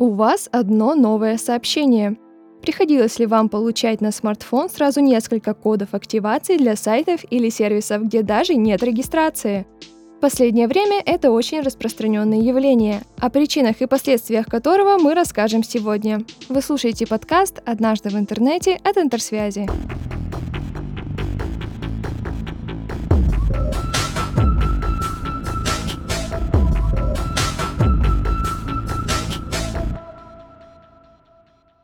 У вас одно новое сообщение. Приходилось ли вам получать на смартфон сразу несколько кодов активации для сайтов или сервисов, где даже нет регистрации? В последнее время это очень распространенное явление, о причинах и последствиях которого мы расскажем сегодня. Вы слушаете подкаст «Однажды в интернете» от Интерсвязи.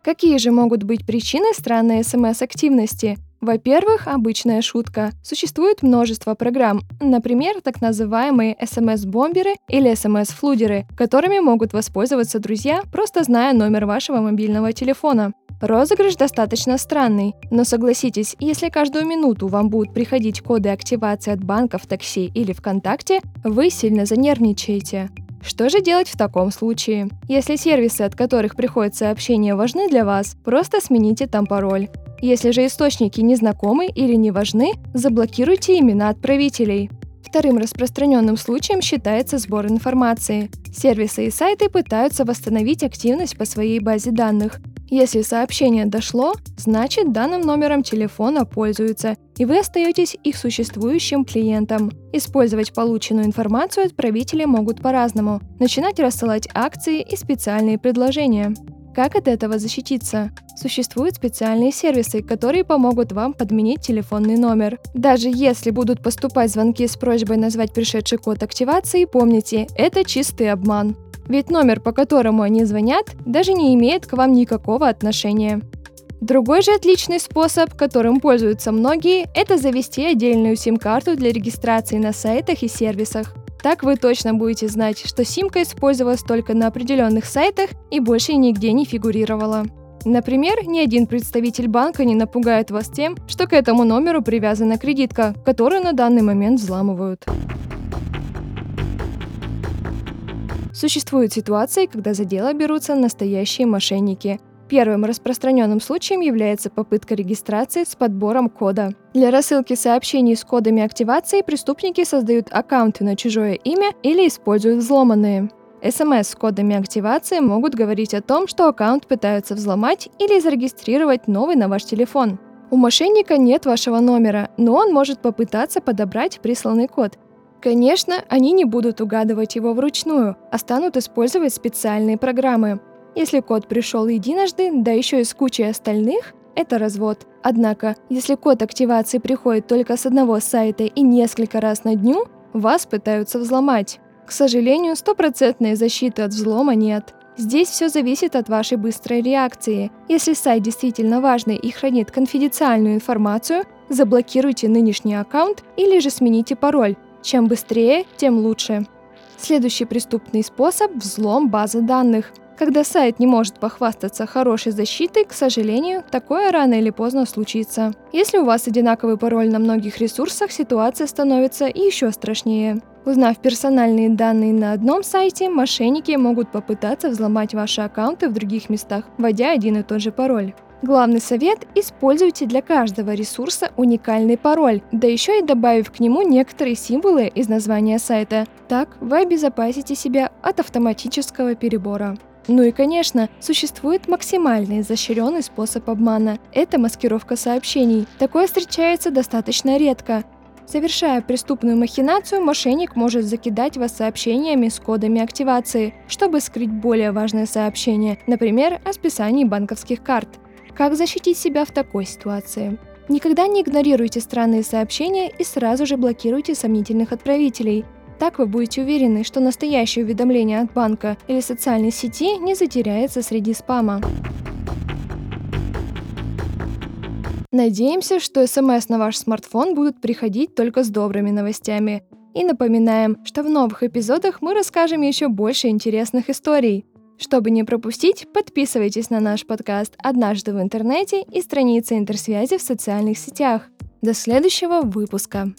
Какие же могут быть причины странной СМС-активности? Во-первых, обычная шутка. Существует множество программ, например, так называемые СМС-бомберы или СМС-флудеры, которыми могут воспользоваться друзья, просто зная номер вашего мобильного телефона. Розыгрыш достаточно странный, но согласитесь, если каждую минуту вам будут приходить коды активации от банка в такси или ВКонтакте, вы сильно занервничаете. Что же делать в таком случае? Если сервисы, от которых приходят сообщения, важны для вас, просто смените там пароль. Если же источники незнакомы или не важны, заблокируйте имена отправителей. Вторым распространенным случаем считается сбор информации. Сервисы и сайты пытаются восстановить активность по своей базе данных. Если сообщение дошло, значит данным номером телефона пользуются, и вы остаетесь их существующим клиентом. Использовать полученную информацию отправители могут по-разному. Начинать рассылать акции и специальные предложения. Как от этого защититься? Существуют специальные сервисы, которые помогут вам подменить телефонный номер. Даже если будут поступать звонки с просьбой назвать пришедший код активации, помните, это чистый обман. Ведь номер, по которому они звонят, даже не имеет к вам никакого отношения. Другой же отличный способ, которым пользуются многие, это завести отдельную сим-карту для регистрации на сайтах и сервисах. Так вы точно будете знать, что симка использовалась только на определенных сайтах и больше нигде не фигурировала. Например, ни один представитель банка не напугает вас тем, что к этому номеру привязана кредитка, которую на данный момент взламывают. Существуют ситуации, когда за дело берутся настоящие мошенники. Первым распространенным случаем является попытка регистрации с подбором кода. Для рассылки сообщений с кодами активации преступники создают аккаунты на чужое имя или используют взломанные. СМС с кодами активации могут говорить о том, что аккаунт пытаются взломать или зарегистрировать новый на ваш телефон. У мошенника нет вашего номера, но он может попытаться подобрать присланный код. Конечно, они не будут угадывать его вручную, а станут использовать специальные программы. Если код пришел единожды, да еще и с кучей остальных, это развод. Однако, если код активации приходит только с одного сайта и несколько раз на дню, вас пытаются взломать. К сожалению, стопроцентной защиты от взлома нет. Здесь все зависит от вашей быстрой реакции. Если сайт действительно важный и хранит конфиденциальную информацию, заблокируйте нынешний аккаунт или же смените пароль, чем быстрее, тем лучше. Следующий преступный способ – взлом базы данных. Когда сайт не может похвастаться хорошей защитой, к сожалению, такое рано или поздно случится. Если у вас одинаковый пароль на многих ресурсах, ситуация становится еще страшнее. Узнав персональные данные на одном сайте, мошенники могут попытаться взломать ваши аккаунты в других местах, вводя один и тот же пароль. Главный совет – используйте для каждого ресурса уникальный пароль, да еще и добавив к нему некоторые символы из названия сайта. Так вы обезопасите себя от автоматического перебора. Ну и, конечно, существует максимально изощренный способ обмана. Это маскировка сообщений. Такое встречается достаточно редко. Совершая преступную махинацию, мошенник может закидать вас сообщениями с кодами активации, чтобы скрыть более важное сообщение, например, о списании банковских карт. Как защитить себя в такой ситуации? Никогда не игнорируйте странные сообщения и сразу же блокируйте сомнительных отправителей. Так вы будете уверены, что настоящее уведомление от банка или социальной сети не затеряется среди спама. Надеемся, что смс на ваш смартфон будут приходить только с добрыми новостями. И напоминаем, что в новых эпизодах мы расскажем еще больше интересных историй. Чтобы не пропустить, подписывайтесь на наш подкаст «Однажды в интернете» и страницы интерсвязи в социальных сетях. До следующего выпуска!